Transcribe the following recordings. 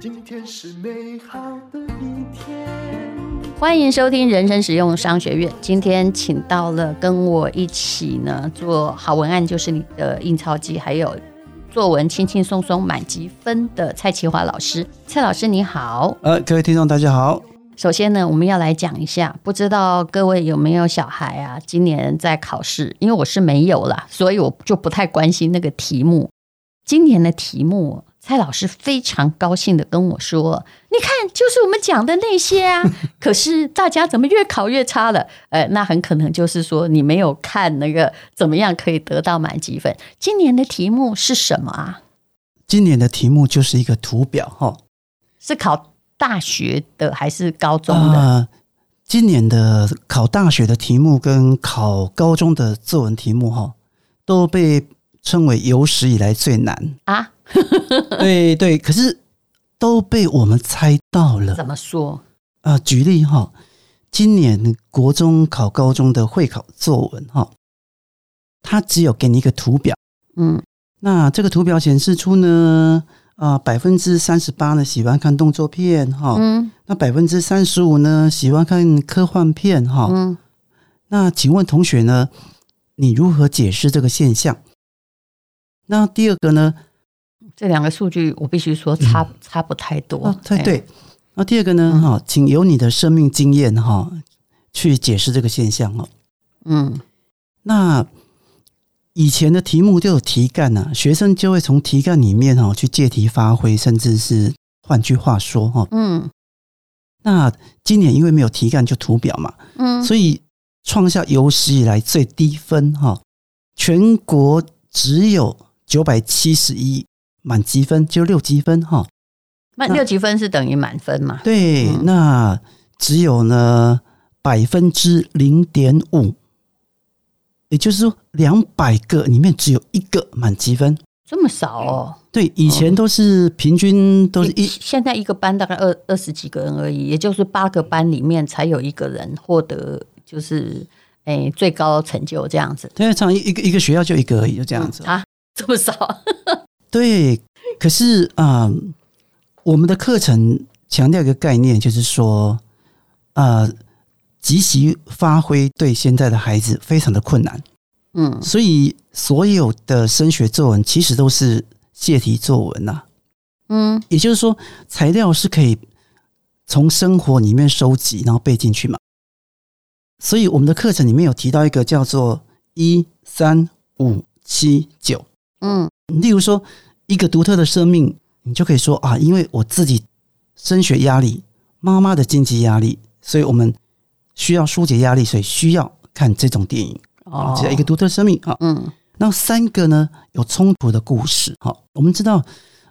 今天是美好的一天。欢迎收听人生实用商学院。今天请到了跟我一起呢做好文案就是你的印钞机，还有作文轻轻松松满级分的蔡淇华老师。蔡老师你好，呃，各位听众大家好。首先呢，我们要来讲一下，不知道各位有没有小孩啊？今年在考试，因为我是没有啦，所以我就不太关心那个题目。今年的题目，蔡老师非常高兴的跟我说：“你看，就是我们讲的那些啊。”可是大家怎么越考越差了？呃，那很可能就是说你没有看那个怎么样可以得到满级分。今年的题目是什么啊？今年的题目就是一个图表哈，是考。大学的还是高中的？呃，今年的考大学的题目跟考高中的作文题目哈，都被称为有史以来最难啊！对对，可是都被我们猜到了。怎么说？啊、呃，举例哈，今年国中考高中的会考作文哈，它只有给你一个图表，嗯，那这个图表显示出呢。啊，百分之三十八呢喜欢看动作片哈，嗯，那百分之三十五呢喜欢看科幻片哈，嗯，那请问同学呢，你如何解释这个现象？那第二个呢，这两个数据我必须说差、嗯、差不太多，对对。那第二个呢，哈、嗯，请由你的生命经验哈去解释这个现象哦，嗯，那。以前的题目就有题干呐，学生就会从题干里面哦去借题发挥，甚至是换句话说哈，嗯，那今年因为没有题干就图表嘛，嗯，所以创下有史以来最低分哈，全国只有九百七十一满积分，就六积分哈，满六积分是等于满分嘛？对，那只有呢百分之零点五。也就是说，两百个里面只有一个满积分，这么少哦？对，以前都是平均都是一，现在一个班大概二二十几个人而已，也就是八个班里面才有一个人获得就是诶最高成就这样子。对，常一一个一个学校就一个而已，就这样子啊，这么少？对，可是啊、呃，我们的课程强调一个概念，就是说啊。呃即席发挥对现在的孩子非常的困难，嗯，所以所有的升学作文其实都是泄题作文呐，嗯，也就是说材料是可以从生活里面收集，然后背进去嘛。所以我们的课程里面有提到一个叫做一三五七九，嗯，例如说一个独特的生命，你就可以说啊，因为我自己升学压力，妈妈的经济压力，所以我们。需要疏解压力，所以需要看这种电影啊，这样一个独特生命啊。嗯，那三个呢，有冲突的故事哈。我们知道，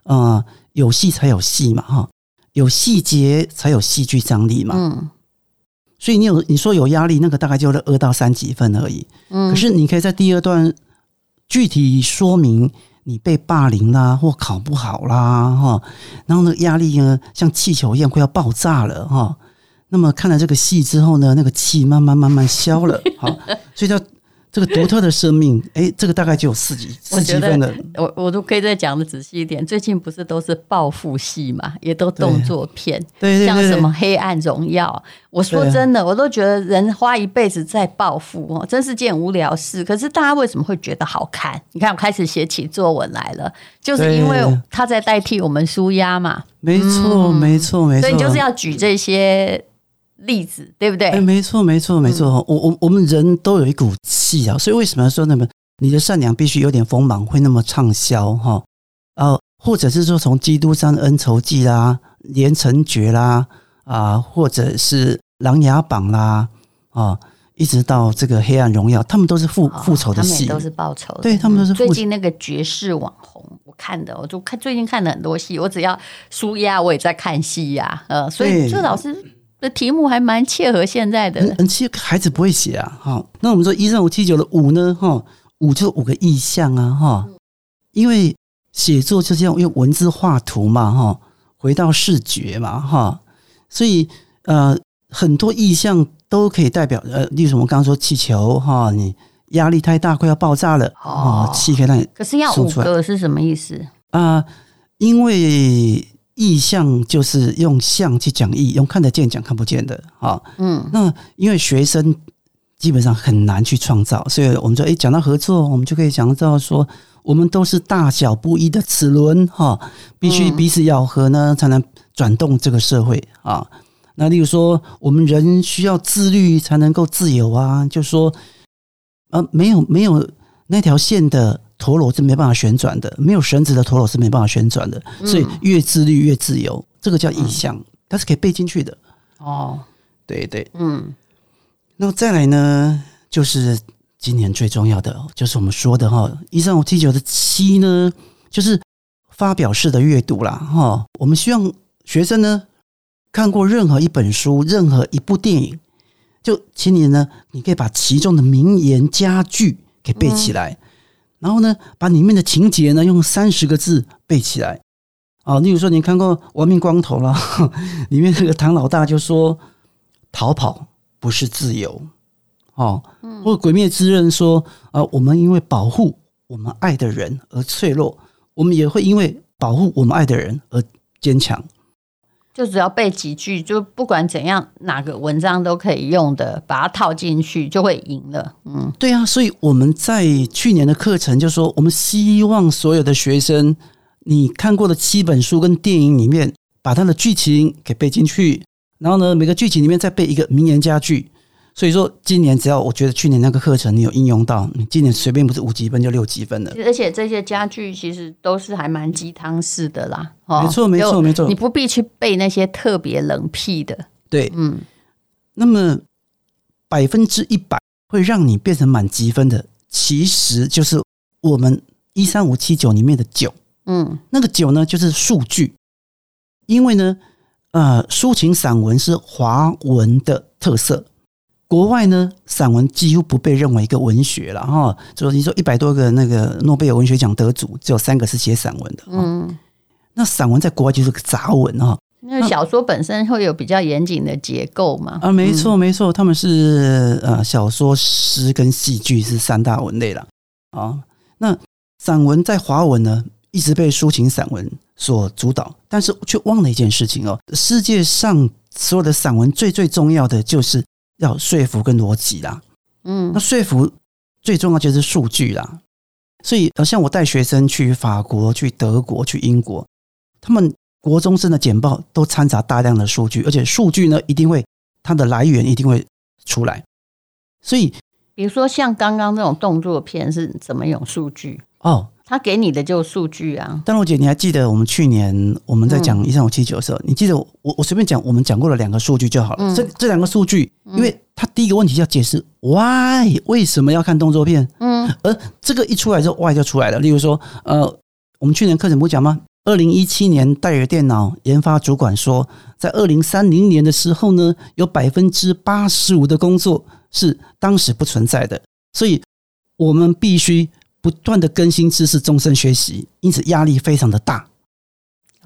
呃，有戏才有戏嘛哈，有细节才有戏剧张力嘛。嗯，所以你有你说有压力，那个大概就是二到三级分而已。嗯，可是你可以在第二段具体说明你被霸凌啦，或考不好啦哈，然后呢压力呢像气球一样快要爆炸了哈。那么看了这个戏之后呢，那个气慢慢慢慢消了，好，所以叫这个独特的生命，哎，这个大概就有四级四级分的。我我都可以再讲的仔细一点。最近不是都是报复戏嘛，也都动作片，对，对，对，对，像什么《黑暗荣耀》。我说真的，我都觉得人花一辈子在报复哦，真是件无聊事。可是大家为什么会觉得好看？你看，我开始写起作文来了，就是因为他在代替我们舒压嘛。没错，没错，没错。所以就是要举这些。例子对不对？哎，没错，没错，没错。我我我们人都有一股气啊，所以为什么说那么你的善良必须有点锋芒，会那么畅销哈？呃，或者是说从《基督山恩仇记》啦，《连城诀》啦，啊，或者是《琅琊榜》啦，啊，一直到这个《黑暗荣耀》，他们都是复复仇的戏，都是报仇的。对，他们都是最近那个绝世网红，我看的，我就看最近看了很多戏，我只要舒压，我也在看戏呀。呃，所以这老师。这题目还蛮切合现在的，嗯，其实孩子不会写啊，哈。那我们说一三五七九的五呢，哈，五就五个意象啊，哈。因为写作就是要用文字画图嘛，哈，回到视觉嘛，哈。所以呃，很多意象都可以代表呃，例如我们刚刚说气球哈，你压力太大，快要爆炸了哦，气可以让你。可是要五个是什么意思啊、呃？因为意象就是用象去讲意，用看得见讲看不见的啊。嗯，那因为学生基本上很难去创造，所以我们说，哎，讲到合作，我们就可以讲到说，我们都是大小不一的齿轮哈，必须彼此咬合呢，才能转动这个社会啊。那例如说，我们人需要自律才能够自由啊，就说。呃，没有没有那条线的陀螺是没办法旋转的，没有绳子的陀螺是没办法旋转的，所以越自律越自由，这个叫意向，它是可以背进去的。哦，对对，嗯，那再来呢，就是今年最重要的，就是我们说的哈，一三五七九的七呢，就是发表式的阅读啦。哈。我们希望学生呢看过任何一本书，任何一部电影。就请你呢，你可以把其中的名言佳句给背起来，嗯、然后呢，把里面的情节呢用三十个字背起来。啊，例如说你看过《亡命光头》了，里面那个唐老大就说：“逃跑不是自由。”哦，或《鬼灭之刃》说：“啊，我们因为保护我们爱的人而脆弱，我们也会因为保护我们爱的人而坚强。”就只要背几句，就不管怎样，哪个文章都可以用的，把它套进去就会赢了。嗯，对啊，所以我们在去年的课程就说，我们希望所有的学生，你看过的七本书跟电影里面，把它的剧情给背进去，然后呢，每个剧情里面再背一个名言佳句。所以说，今年只要我觉得去年那个课程你有应用到，你今年随便不是五级分就六级分了。而且这些家具其实都是还蛮鸡汤式的啦。没错，没错，没错。你不必去背那些特别冷僻的。对，嗯。那么百分之一百会让你变成满级分的，其实就是我们一三五七九里面的九。嗯，那个九呢，就是数据。因为呢，呃，抒情散文是华文的特色。国外呢，散文几乎不被认为一个文学了哈。就你说一百多个那个诺贝尔文学奖得主，只有三个是写散文的。嗯，那散文在国外就是个杂文哈。那小说本身会有比较严谨的结构嘛？啊，没错没错，他们是呃小说、诗跟戏剧是三大文类了啊。那散文在华文呢，一直被抒情散文所主导，但是却忘了一件事情哦，世界上所有的散文最最重要的就是。要说服跟逻辑啦，嗯，那说服最重要就是数据啦。所以，像我带学生去法国、去德国、去英国，他们国中生的简报都掺杂大量的数据，而且数据呢，一定会它的来源一定会出来。所以，比如说像刚刚那种动作片是怎么用数据？哦。他给你的就是数据啊，丹如姐，你还记得我们去年我们在讲一三五七九的时候，嗯、你记得我我随便讲，我们讲过了两个数据就好了。嗯、这这两个数据，因为他第一个问题要解释 why 为什么要看动作片，嗯，而这个一出来之后 why 就出来了。例如说，呃，我们去年课程不讲吗？二零一七年戴尔电脑研发主管说，在二零三零年的时候呢，有百分之八十五的工作是当时不存在的，所以我们必须。不断的更新知识，终身学习，因此压力非常的大，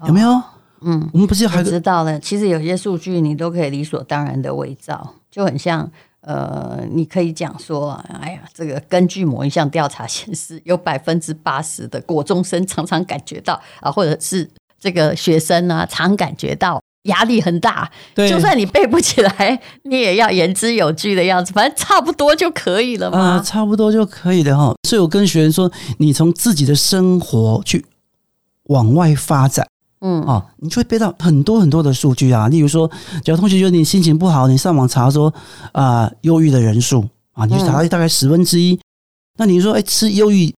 有没有？哦、嗯，我们不是还知道了。其实有些数据你都可以理所当然的伪造，就很像呃，你可以讲说，哎呀，这个根据某一项调查显示，有百分之八十的国中生常常感觉到啊，或者是这个学生啊，常感觉到。压力很大，对就算你背不起来，你也要言之有据的样子，反正差不多就可以了嘛。啊、呃，差不多就可以的哈。所以我跟学员说，你从自己的生活去往外发展，嗯啊，你就会背到很多很多的数据啊。例如说，假如同学觉得你心情不好，你上网查说啊，忧郁的人数啊，你就查到大概十分之一。嗯、那你说，哎，吃忧郁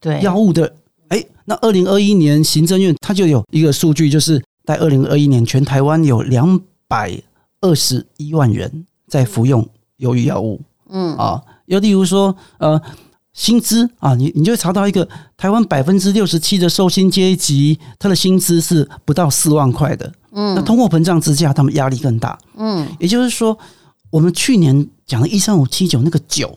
对药物的，哎，那二零二一年行政院它就有一个数据，就是。在二零二一年，全台湾有两百二十一万人在服用忧郁药物。嗯啊，又例如说，呃，薪资啊，你你就会查到一个台湾百分之六十七的受薪阶级，他的薪资是不到四万块的。嗯，那通货膨胀之下，他们压力更大。嗯，也就是说，我们去年讲的一三五七九那个九，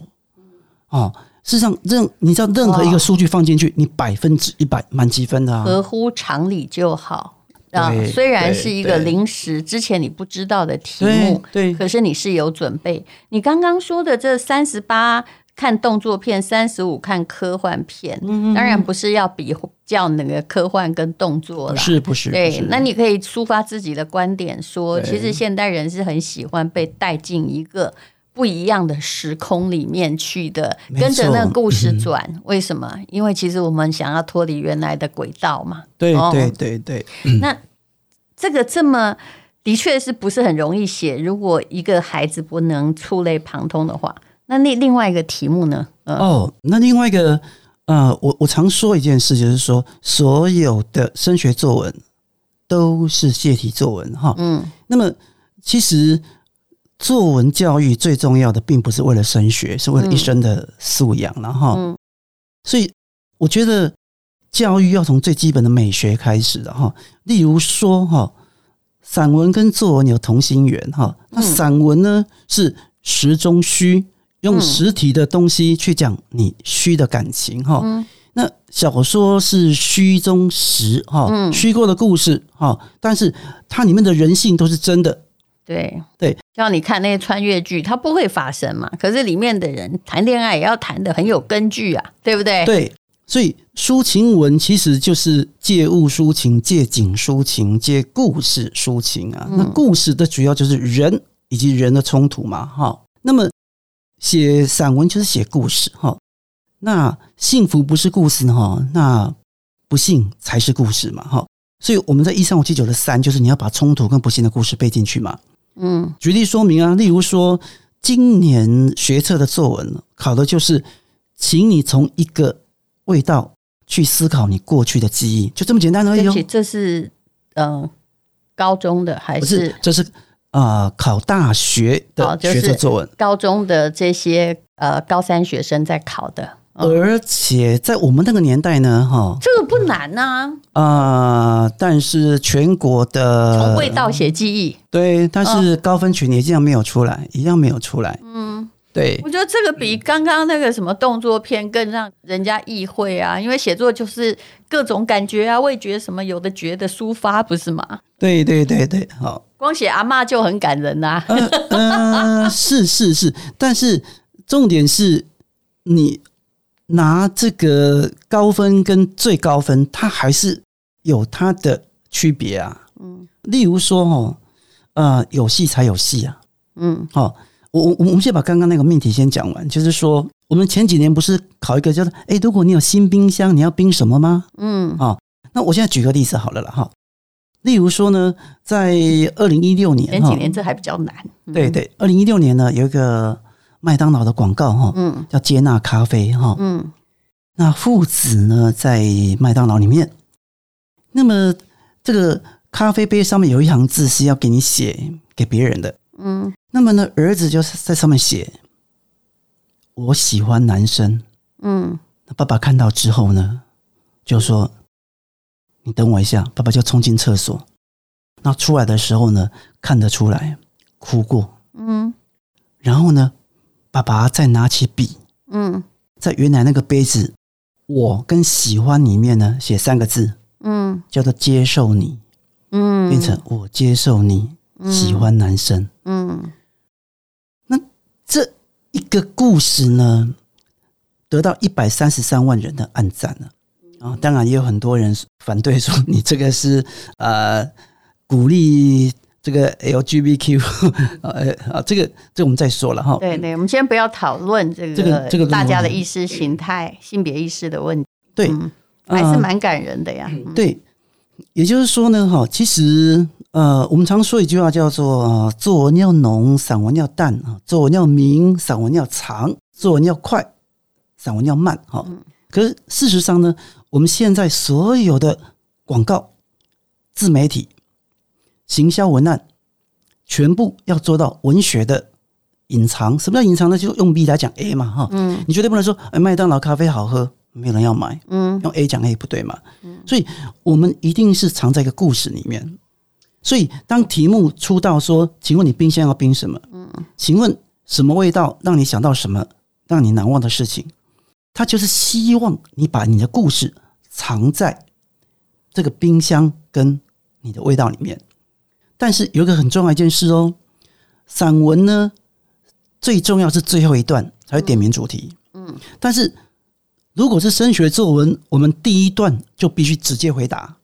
哦，事实上任你知道任何一个数据放进去，你百分之一百满积分的啊，合乎常理就好。啊，虽然是一个临时之前你不知道的题目，对，对，可是你是有准备。你刚刚说的这三十八看动作片，三十五看科幻片。嗯，当然不是要比较那个科幻跟动作了，是不是？对，那你可以抒发自己的观点，说其实现代人是很喜欢被带进一个不一样的时空里面去的，跟着那个故事转。嗯、为什么？因为其实我们想要脱离原来的轨道嘛。对对对对。嗯、那这个这么的确是不是很容易写？如果一个孩子不能触类旁通的话。那另另外一个题目呢？嗯、哦，那另外一个，呃，我我常说一件事，就是说，所有的升学作文都是泄题作文，哈，嗯。那么，其实作文教育最重要的，并不是为了升学，是为了一生的素养，然后，嗯、所以我觉得教育要从最基本的美学开始的，哈。例如说，哈，散文跟作文有同心圆，哈。那散文呢，是实中虚。用实体的东西去讲你虚的感情哈，嗯、那小说是虚中实哈，虚构的故事哈，但是它里面的人性都是真的。对对，像你看那些穿越剧，它不会发生嘛，可是里面的人谈恋爱也要谈得很有根据啊，对不对？对，所以抒情文其实就是借物抒情，借景抒情，借故事抒情啊。那故事的主要就是人以及人的冲突嘛，哈。那么。写散文就是写故事哈，那幸福不是故事哈，那不幸才是故事嘛哈。所以我们在一三五七九的三，就是你要把冲突跟不幸的故事背进去嘛。嗯，举例说明啊，例如说今年学测的作文考的就是，请你从一个味道去思考你过去的记忆，就这么简单而已哦。这是嗯高中的还是？不是，这是。啊、呃，考大学的学测作文，高中的这些呃高三学生在考的，嗯、而且在我们那个年代呢，哈，这个不难呐、啊。啊、呃，但是全国的从味道写记忆，对，但是高分群也一样没有出来，一样没有出来。嗯，对，我觉得这个比刚刚那个什么动作片更让人家意会啊，因为写作就是各种感觉啊，味觉什么有的觉的抒发，不是吗？对对对对，好。光写阿嬷就很感人呐、啊呃，呃，是是是，但是重点是你拿这个高分跟最高分，它还是有它的区别啊。嗯，例如说哦，呃，有戏才有戏啊。嗯，好，我我我们先把刚刚那个命题先讲完，就是说，我们前几年不是考一个叫做，哎，如果你有新冰箱，你要冰什么吗？嗯，好，那我现在举个例子好了了哈。例如说呢，在二零一六年，前几年这还比较难。对对，二零一六年呢，有一个麦当劳的广告哈，嗯，叫接纳咖啡哈，嗯，那父子呢在麦当劳里面，那么这个咖啡杯上面有一行字是要给你写给别人的，嗯，那么呢儿子就在上面写，我喜欢男生，嗯，那爸爸看到之后呢，就说。你等我一下，爸爸就冲进厕所。那出来的时候呢，看得出来哭过。嗯，然后呢，爸爸再拿起笔，嗯，在原来那个杯子“我”跟“喜欢”里面呢，写三个字，嗯，叫做“接受你”，嗯，变成“我接受你喜欢男生”，嗯，那这一个故事呢，得到一百三十三万人的暗赞了。啊，当然也有很多人反对说 你这个是呃鼓励这个 LGBTQ 呃啊，这个这个我们再说了哈。对对，我们先不要讨论这个这个这个大家的意识形态、性别意识的问题。对，还是蛮感人的呀。对，也就是说呢，哈，其实呃，我们常说一句话叫做“作文要浓，散文要淡”啊，“作文要明，散文要长”，“作文要快，散文要慢”哈。可是事实上呢，我们现在所有的广告、自媒体、行销文案，全部要做到文学的隐藏。什么叫隐藏呢？就用 B 来讲 A 嘛，哈。嗯。你绝对不能说，哎，麦当劳咖啡好喝，没有人要买。嗯。用 A 讲 A 不对嘛。嗯。所以我们一定是藏在一个故事里面。所以当题目出到说，请问你冰箱要冰什么？嗯。请问什么味道让你想到什么让你难忘的事情？他就是希望你把你的故事藏在这个冰箱跟你的味道里面，但是有一个很重要一件事哦，散文呢最重要是最后一段才会点明主题，嗯，但是如果是升学作文，我们第一段就必须直接回答：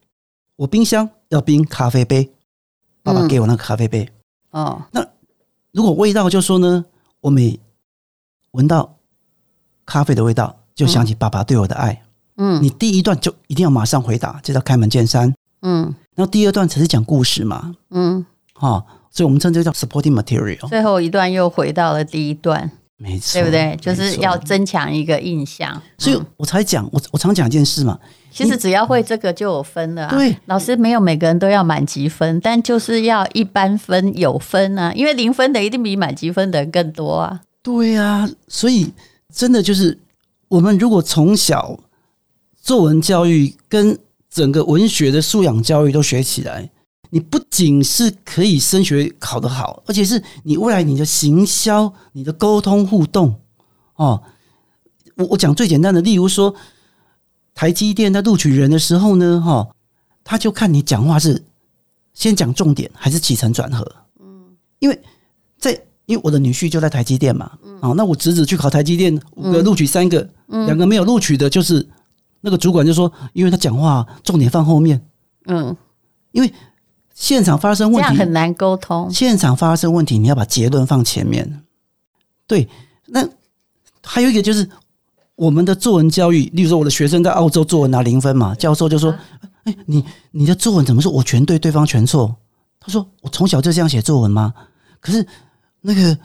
我冰箱要冰咖啡杯，爸爸给我那个咖啡杯。嗯、哦，那如果味道就说呢，我每闻到咖啡的味道，就想起爸爸对我的爱。嗯，你第一段就一定要马上回答，这叫开门见山。嗯，然后第二段才是讲故事嘛。嗯，好、哦，所以我们称这叫 supporting material。最后一段又回到了第一段。没错，对不对？就是要增强一个印象，所以我才讲，我我常讲一件事嘛。其实只要会这个就有分了啊。对，老师没有每个人都要满级分，但就是要一般分有分啊，因为零分的一定比满级分的人更多啊。对啊，所以真的就是我们如果从小作文教育跟整个文学的素养教育都学起来。你不仅是可以升学考得好，而且是你未来你的行销、你的沟通互动哦。我我讲最简单的，例如说，台积电在录取人的时候呢，哈，他就看你讲话是先讲重点还是起承转合。嗯，因为在因为我的女婿就在台积电嘛，嗯，那我侄子去考台积电，五个录取三个，两个没有录取的，就是那个主管就说，因为他讲话重点放后面，嗯，因为。现场发生问题，很难沟通。现场发生问题，你要把结论放前面。对，那还有一个就是我们的作文教育，例如说我的学生在澳洲作文拿零分嘛，教授就说：“哎，你你的作文怎么说我全对，对方全错？”他说：“我从小就这样写作文吗？”可是那个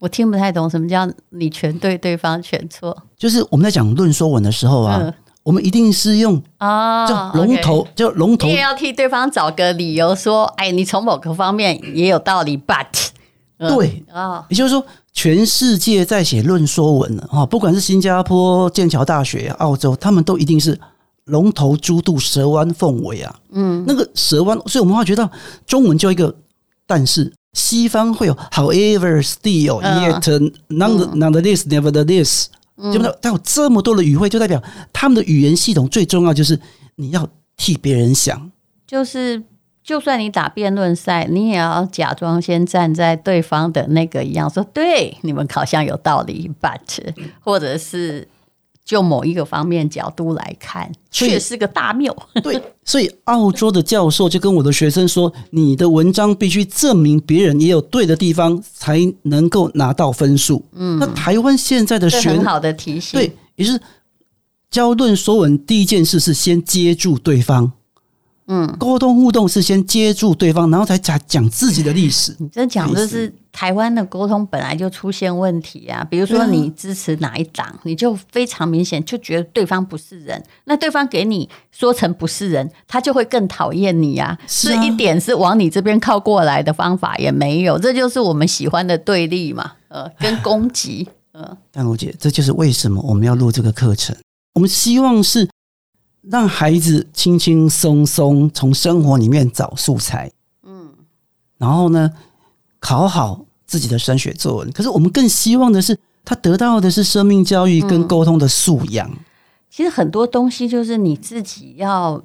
我听不太懂，什么叫你全对，对方全错？就是我们在讲论说文的时候啊。嗯我们一定是用啊，叫龙头，叫龙头。你也要替对方找个理由说，哎，你从某个方面也有道理，but 对啊，也就是说，全世界在写论说文了啊，不管是新加坡、剑桥大学、澳洲，他们都一定是龙头、猪肚、蛇弯、凤尾啊。嗯，那个蛇弯，所以我们会觉得中文就一个，但是西方会有 however, still, yet, none, nonetheless, nevertheless。就那，但有这么多的语汇，就代表他们的语言系统最重要就是你要替别人想。就是，就算你打辩论赛，你也要假装先站在对方的那个一样，说对，你们好像有道理，but 或者是。就某一个方面角度来看，却是个大谬。对，所以澳洲的教授就跟我的学生说：“你的文章必须证明别人也有对的地方，才能够拿到分数。”嗯，那台湾现在的学很好的提醒，对，也就是教论说文第一件事是先接住对方。嗯，沟通互动是先接住对方，然后才讲讲自己的历史。你这讲的是台湾的沟通本来就出现问题啊。比如说你支持哪一党，你就非常明显就觉得对方不是人，那对方给你说成不是人，他就会更讨厌你啊。是一点是往你这边靠过来的方法也没有，这就是我们喜欢的对立嘛。呃，跟攻击。呃，但如姐，这就是为什么我们要录这个课程。我们希望是。让孩子轻轻松松从生活里面找素材，嗯，然后呢，考好自己的升学作文。可是我们更希望的是，他得到的是生命教育跟沟通的素养。嗯，其实很多东西就是你自己要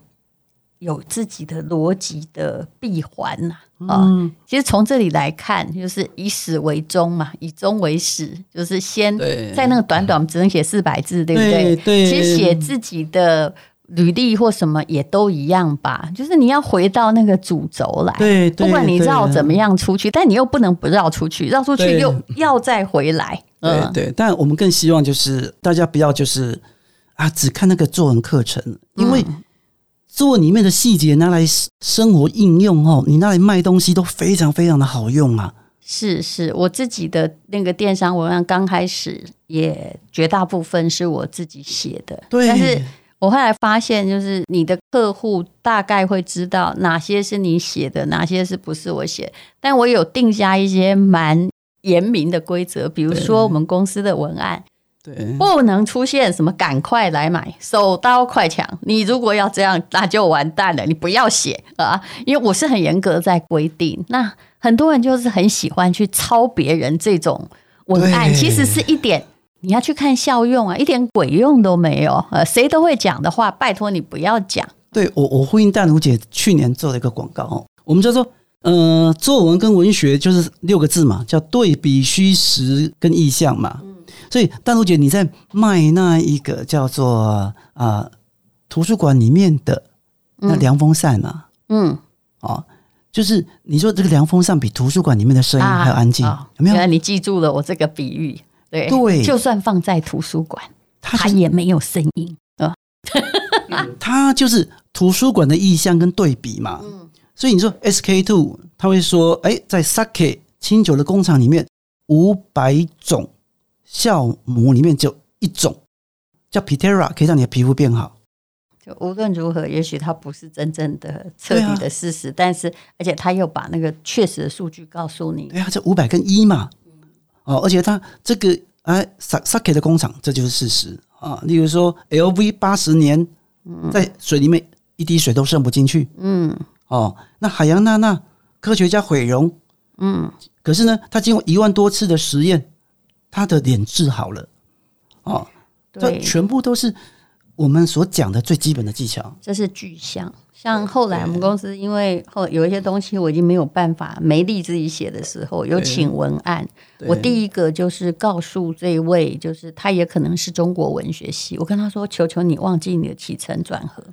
有自己的逻辑的闭环呐。啊，嗯，其实从这里来看，就是以始为终嘛，以终为始，就是先在那个短短只能写四百字，对不对？对，其实写自己的。履历或什么也都一样吧，就是你要回到那个主轴来。对，不管你绕怎么样出去，但你又不能不绕出去，绕出去又要再回来。对对，但我们更希望就是大家不要就是啊，只看那个作文课程，因为作文里面的细节拿来生活应用哦，你拿来卖东西都非常非常的好用啊。是是，我自己的那个电商文案刚开始也绝大部分是我自己写的，对，但是。我后来发现，就是你的客户大概会知道哪些是你写的，哪些是不是我写。但我有定下一些蛮严明的规则，比如说我们公司的文案，对，不能出现什么“赶快来买”“手刀快抢”。你如果要这样，那就完蛋了。你不要写啊，因为我是很严格在规定。那很多人就是很喜欢去抄别人这种文案，其实是一点。你要去看效用啊，一点鬼用都没有。呃，谁都会讲的话，拜托你不要讲。对我，我呼应淡如姐去年做了一个广告，我们叫做呃，作文跟文学就是六个字嘛，叫对比虚实跟意象嘛。嗯，所以淡如姐你在卖那一个叫做啊、呃、图书馆里面的那凉风扇嘛，嗯，哦，就是你说这个凉风扇比图书馆里面的声音还要安静，啊、有没有？原来你记住了我这个比喻，对对，就算放在图书馆，它，它也没有声音啊，它就是图书馆的意象跟对比嘛。嗯所以你说 SK two，他会说，哎，在 Sake 清酒的工厂里面，五百种酵母里面就一种叫 Pitera，可以让你的皮肤变好。就无论如何，也许它不是真正的彻底的事实，啊、但是而且他又把那个确实的数据告诉你。对啊，这五百跟一嘛，哦，而且他这个哎萨萨 K 的工厂，这就是事实啊。例如说 LV 八十年，在水里面一滴水都渗不进去，嗯。哦，那海洋娜娜科学家毁容，嗯，可是呢，他经过一万多次的实验，他的脸治好了，哦，这全部都是我们所讲的最基本的技巧。这是具象，像后来我们公司因为后有一些东西我已经没有办法没力自己写的时候，有请文案。我第一个就是告诉这一位，就是他也可能是中国文学系，我跟他说：“求求你忘记你的起承转合。”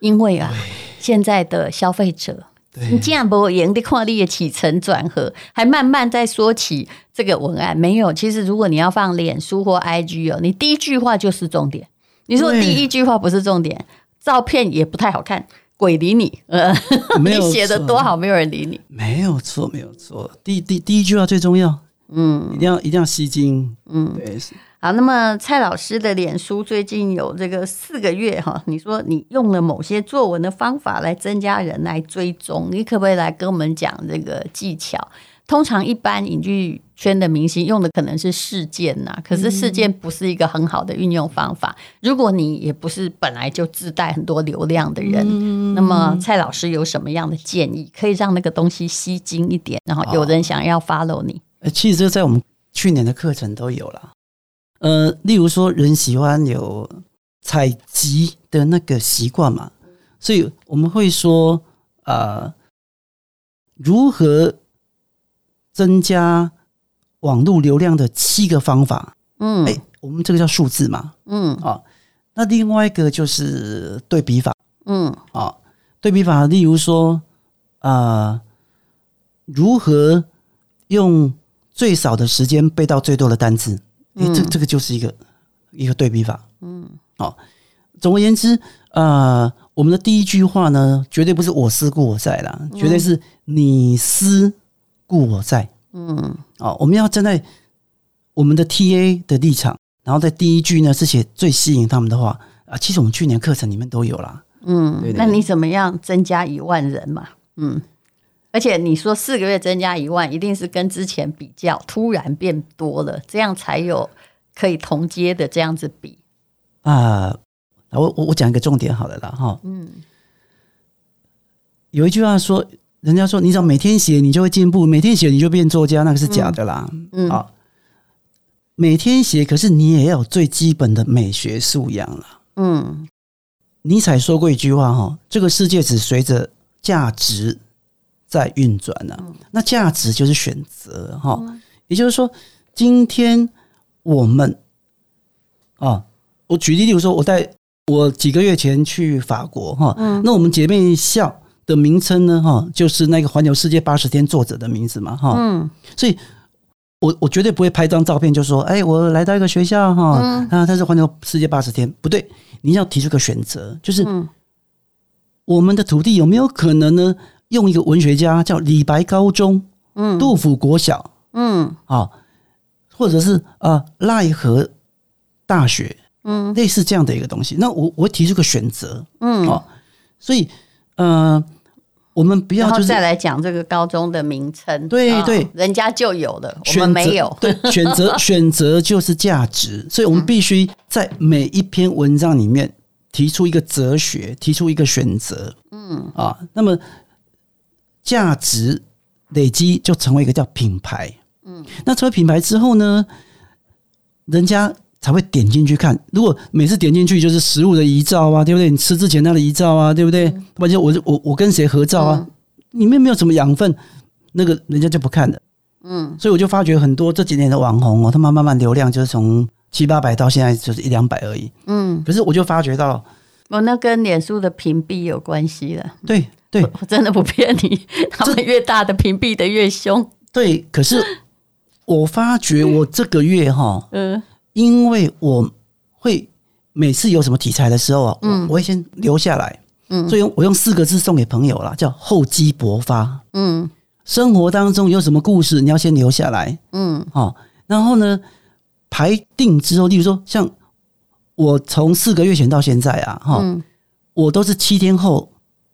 因为啊，现在的消费者，你竟然不严的看你的起承转合，还慢慢在说起这个文案，没有。其实如果你要放脸书或 IG 哦，你第一句话就是重点。你说第一句话不是重点，照片也不太好看，鬼理你。呃，你写的多好，没有人理你。没有错，没有错。第第第一句话最重要，嗯，一定要一定要吸睛，嗯，对。好，那么蔡老师的脸书最近有这个四个月哈，你说你用了某些作文的方法来增加人来追踪，你可不可以来跟我们讲这个技巧？通常一般影剧圈的明星用的可能是事件呐，可是事件不是一个很好的运用方法。如果你也不是本来就自带很多流量的人，那么蔡老师有什么样的建议，可以让那个东西吸睛一点，然后有人想要 follow 你？呃，其实这在我们去年的课程都有了。呃，例如说，人喜欢有采集的那个习惯嘛，所以我们会说，呃，如何增加网络流量的七个方法。嗯，哎，我们这个叫数字嘛。嗯，啊，那另外一个就是对比法。嗯，啊，对比法，例如说，啊、呃，如何用最少的时间背到最多的单词。哎，这这个就是一个一个对比法，嗯，好。总而言之，呃，我们的第一句话呢，绝对不是我思故我在啦，绝对是你思故我在，嗯，哦，我们要站在我们的 TA 的立场，然后在第一句呢是写最吸引他们的话啊。其实我们去年课程里面都有啦，嗯，对对对，那你怎么样增加一万人嘛？嗯，而且你说四个月增加一万，一定是跟之前比较突然变多了，这样才有。可以同阶的这样子比啊，我我我讲一个重点好了啦哈，嗯，有一句话说，人家说你只要每天写，你就会进步，每天写你就变作家，那个是假的啦，嗯，啊，每天写，可是你也要有最基本的美学素养了，嗯，尼采说过一句话哈，这个世界只随着价值在运转呢，那价值就是选择哈，也就是说今天。我们啊，我举例，例如说，我在我几个月前去法国哈，嗯，那我们姐妹校的名称呢哈，就是那个环游世界八十天作者的名字嘛哈，嗯，所以我我绝对不会拍张照片就说，哎，我来到一个学校哈，啊，它是环游世界八十天，不对，你要提出个选择，就是我们的土地有没有可能呢，用一个文学家叫李白高中，嗯，杜甫国小，嗯，啊。或者是啊，奈何大学，嗯，类似这样的一个东西。那我我提出个选择，嗯，啊，所以呃，我们不要就是再来讲这个高中的名称，对对，人家就有了，我们没有。对，选择 选择就是价值，所以我们必须在每一篇文章里面提出一个哲学，提出一个选择，嗯啊，那么价值累积就成为一个叫品牌。嗯，那成为品牌之后呢，人家才会点进去看。如果每次点进去就是食物的遗照啊，对不对？你吃之前那的遗照啊，对不对？或者、嗯、我我我跟谁合照啊？里面没有什么养分，那个人家就不看了。嗯，所以我就发觉很多这几年的网红哦，他们慢慢流量就是从七八百到现在就是一两百而已。嗯，可是我就发觉到，哦，那跟脸书的屏蔽有关系了。对对，我真的不骗你，他们越大的屏蔽的越凶。对，可是我发觉我这个月哈，嗯，因为我会每次有什么题材的时候啊，嗯，我会先留下来，嗯，所以我用四个字送给朋友啦，叫厚积薄发，嗯。生活当中有什么故事，你要先留下来，嗯，好，然后呢，排定之后，例如说，像我从四个月前到现在啊，哈，嗯，我都是七天后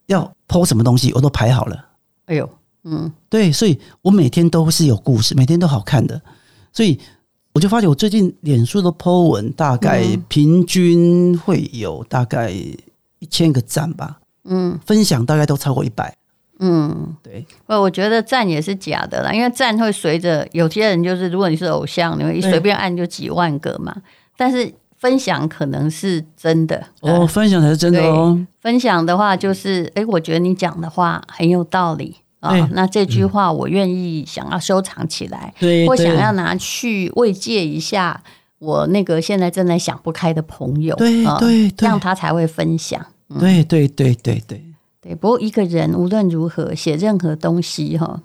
要 po 什么东西，我都排好了。哎呦，嗯，对，所以我每天都是有故事，每天都好看的，所以我就发觉我最近脸书的 po 文大概平均会有大概一千个赞吧，嗯，分享大概都超过一百。嗯，对，我我觉得赞也是假的啦，因为赞会随着有些人就是，如果你是偶像，你会一随便按就几万个嘛。但是分享可能是真的。哦，分享才是真的哦。分享的话就是，哎，我觉得你讲的话很有道理啊。那这句话我愿意想要收藏起来，对，或想要拿去慰藉一下我那个现在正在想不开的朋友，对对，这样他才会分享。对对对对对。对，不过一个人无论如何写任何东西哈，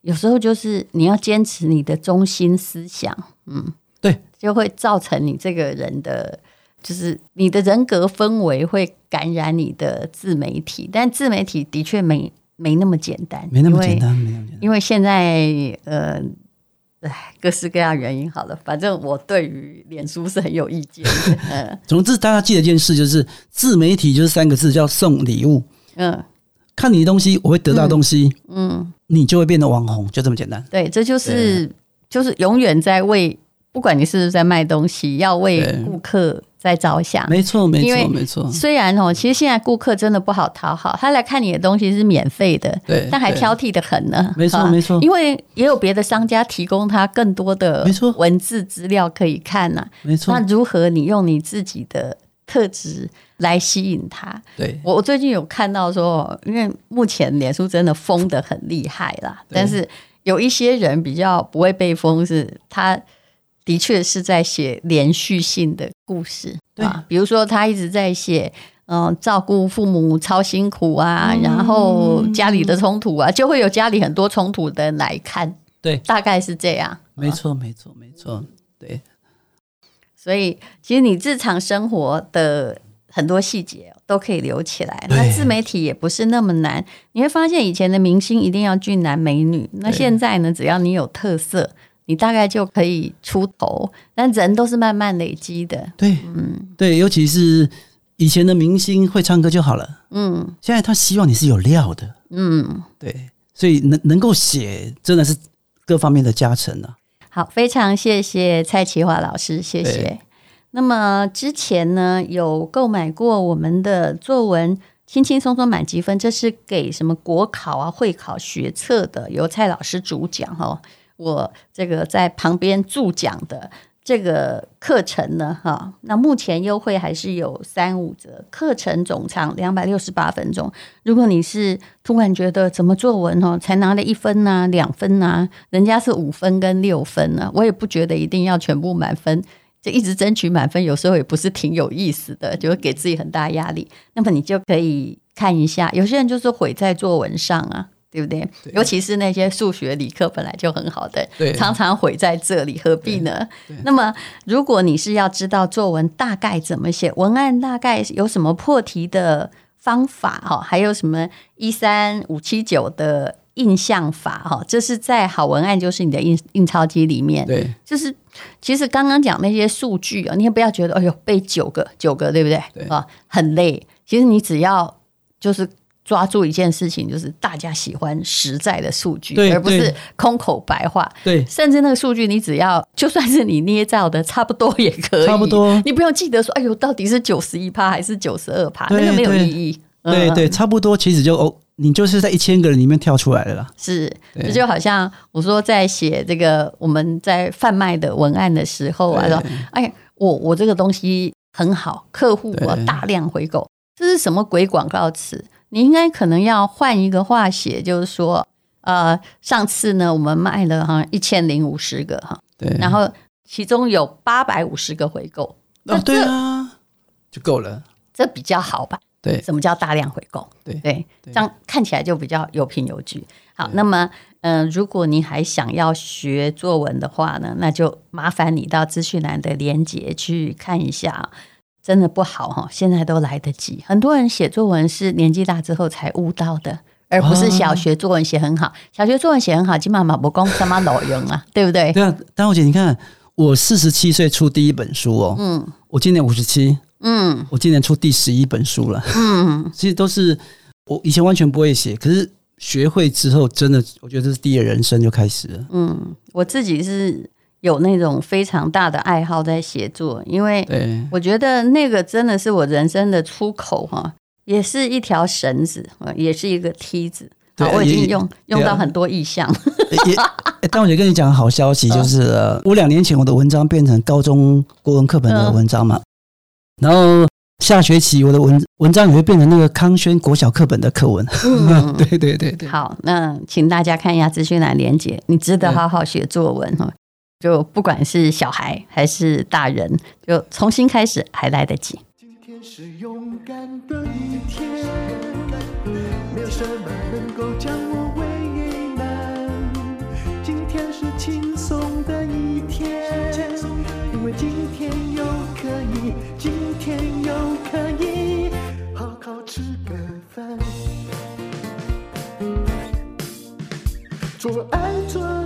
有时候就是你要坚持你的中心思想，嗯，对，就会造成你这个人的，就是你的人格氛围会感染你的自媒体，但自媒体的确没没那么简单，没那么简单，没那么简单，因为现在呃，唉，各式各样原因好了，反正我对于脸书是很有意见的。嗯，总之大家记得一件事，就是自媒体就是三个字，叫送礼物。嗯，看你的东西，我会得到东西，嗯，嗯，你就会变得网红，就这么简单。对，这就是就是永远在为，不管你是不是在卖东西，要为顾客在着想。没错，没错，没错。虽然哦，其实现在顾客真的不好讨好，他来看你的东西是免费的，对，但还挑剔的很呢。没错，没错。因为也有别的商家提供他更多的没错文字资料可以看呐。没错。那如何你用你自己的特质来吸引他。对，我我最近有看到说，因为目前脸书真的封的很厉害啦，但是有一些人比较不会被封，是他的确是在写连续性的故事，对啊，比如说他一直在写，嗯，照顾父母超辛苦啊，然后家里的冲突啊，就会有家里很多冲突的来看，对，大概是这样，没错，没错，没错，对。所以，其实你日常生活的很多细节都可以留起来。那自媒体也不是那么难。你会发现，以前的明星一定要俊男美女，那现在呢，只要你有特色，你大概就可以出头。但人都是慢慢累积的。对，嗯，对，尤其是以前的明星会唱歌就好了。嗯，现在他希望你是有料的。嗯，对，所以能能够写，真的是各方面的加成啊。好，非常谢谢蔡淇华老师，谢谢。那么之前呢，有购买过我们的作文，轻轻松松满积分，这是给什么国考啊、会考学测的，由蔡老师主讲哈，我这个在旁边助讲的。这个课程呢，哈，那目前优惠还是有三五折。课程总长两百六十八分钟。如果你是突然觉得怎么作文哦，才拿了一分呐、啊、两分呐、人家是五分跟六分呢、我也不觉得一定要全部满分，就一直争取满分，有时候也不是挺有意思的，就会给自己很大压力。那么你就可以看一下，有些人就是毁在作文上啊。对不对？对，尤其是那些数学、理科本来就很好的，常常毁在这里，何必呢？那么，如果你是要知道作文大概怎么写，文案大概有什么破题的方法哈，还有什么一三五七九的印象法哈，这是在好文案就是你的印印钞机里面，对，就是其实刚刚讲那些数据啊，你也不要觉得哎呦背九个九个对不？对啊，很累。其实你只要就是。抓住一件事情，就是大家喜欢实在的数据，而不是空口白话。对，甚至那个数据，你只要就算是你捏造的，差不多也可以。差不多，你不用记得说，哎呦，到底是九十一趴还是九十二趴，那个没有意义。对对，差不多，其实就哦，你就是在一千个人里面跳出来的啦。是，这就好像我说在写这个我们在贩卖的文案的时候啊，说，哎，我我这个东西很好，客户我大量回购，这是什么鬼广告词？你应该可能要换一个话写，就是说，呃，上次呢，我们卖了哈一千零五十个哈，对，然后其中有八百五十个回购，哦，对啊，就够了，这比较好吧？对，什么叫大量回购？对对，这样看起来就比较有凭有据。好，那么，嗯、呃，如果你还想要学作文的话呢，那就麻烦你到资讯栏的连结去看一下。真的不好哈，现在都来得及。很多人写作文是年纪大之后才悟到的，而不是小学作文写很好。小学作文写很好，起码嘛不讲什么老用啊，对不对？对啊，丹红姐，你看我四十七岁出第一本书哦，嗯，我今年五十七，嗯，我今年出第十一本书了，嗯，其实都是我以前完全不会写，可是学会之后，真的我觉得这是第二人生就开始了。嗯，我自己是。有那种非常大的爱好在写作，因为我觉得那个真的是我人生的出口哈，也是一条绳子，也是一个梯子。对，我已经用用到很多意象。也，但我也跟你讲个好消息，就是我两年前我的文章变成高中国文课本的文章嘛，然后下学期我的文文章也会变成那个康轩国小课本的课文。嗯，对对对对。好，那请大家看一下资讯栏连接，你值得好好写作文哈。就不管是小孩还是大人，就重新开始还来得及。今天是勇敢的一天，没有什么能够将我为难。今天是轻松的一天，因为今天又可以，今天又可以好好吃个饭，做爱做。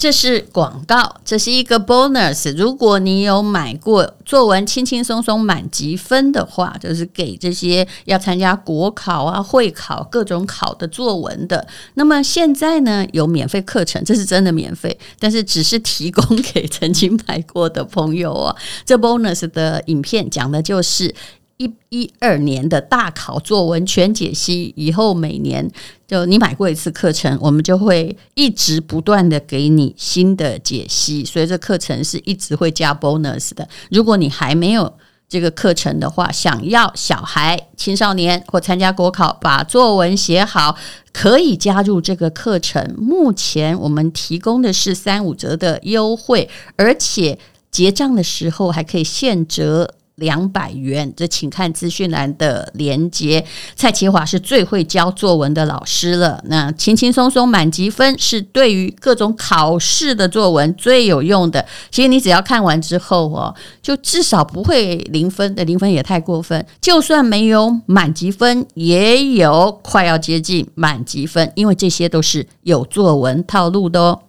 这是广告，这是一个 bonus。如果你有买过作文轻轻松松满级分的话，就是给这些要参加国考啊、会考各种考的作文的。那么现在呢，有免费课程，这是真的免费，但是只是提供给曾经买过的朋友哦。这 bonus 的影片讲的就是。一一二年的大考作文全解析，以后每年就你买过一次课程，我们就会一直不断的给你新的解析，所以这课程是一直会加 bonus 的。如果你还没有这个课程的话，想要小孩、青少年或参加国考把作文写好，可以加入这个课程。目前我们提供的是三五折的优惠，而且结账的时候还可以现折。两百元，这请看资讯栏的连接。蔡淇华是最会教作文的老师了。那轻轻松松满级分是对于各种考试的作文最有用的。其实你只要看完之后哦，就至少不会零分的，零分也太过分。就算没有满级分，也有快要接近满级分，因为这些都是有作文套路的哦。